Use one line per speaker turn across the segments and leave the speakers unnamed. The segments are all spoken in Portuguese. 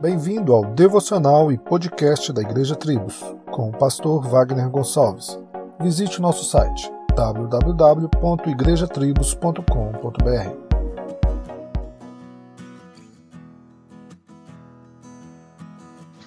Bem-vindo ao devocional e podcast da Igreja Tribos, com o pastor Wagner Gonçalves. Visite o nosso site www.igrejatribos.com.br.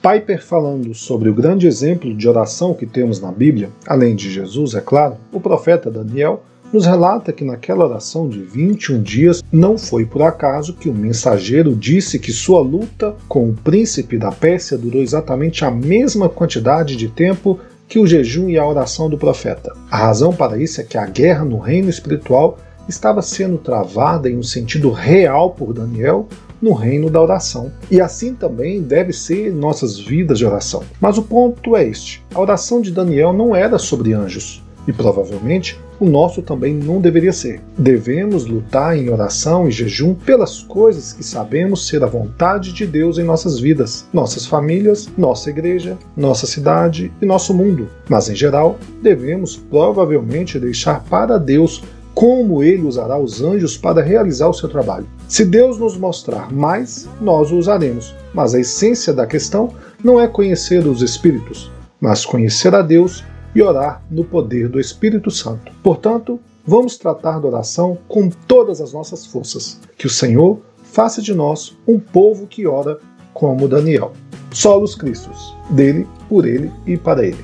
Piper falando sobre o grande exemplo de oração que temos na Bíblia, além de Jesus, é claro, o profeta Daniel nos relata que naquela oração de 21 dias não foi por acaso que o mensageiro disse que sua luta com o príncipe da Pérsia durou exatamente a mesma quantidade de tempo que o jejum e a oração do profeta. A razão para isso é que a guerra no reino espiritual estava sendo travada em um sentido real por Daniel no reino da oração. E assim também deve ser nossas vidas de oração. Mas o ponto é este: a oração de Daniel não era sobre anjos e provavelmente o nosso também não deveria ser. Devemos lutar em oração e jejum pelas coisas que sabemos ser a vontade de Deus em nossas vidas, nossas famílias, nossa igreja, nossa cidade e nosso mundo. Mas em geral, devemos provavelmente deixar para Deus como ele usará os anjos para realizar o seu trabalho. Se Deus nos mostrar mais, nós o usaremos. Mas a essência da questão não é conhecer os espíritos, mas conhecer a Deus e orar no poder do Espírito Santo. Portanto, vamos tratar da oração com todas as nossas forças. Que o Senhor faça de nós um povo que ora como Daniel. Solos Cristos, dele, por ele e para ele.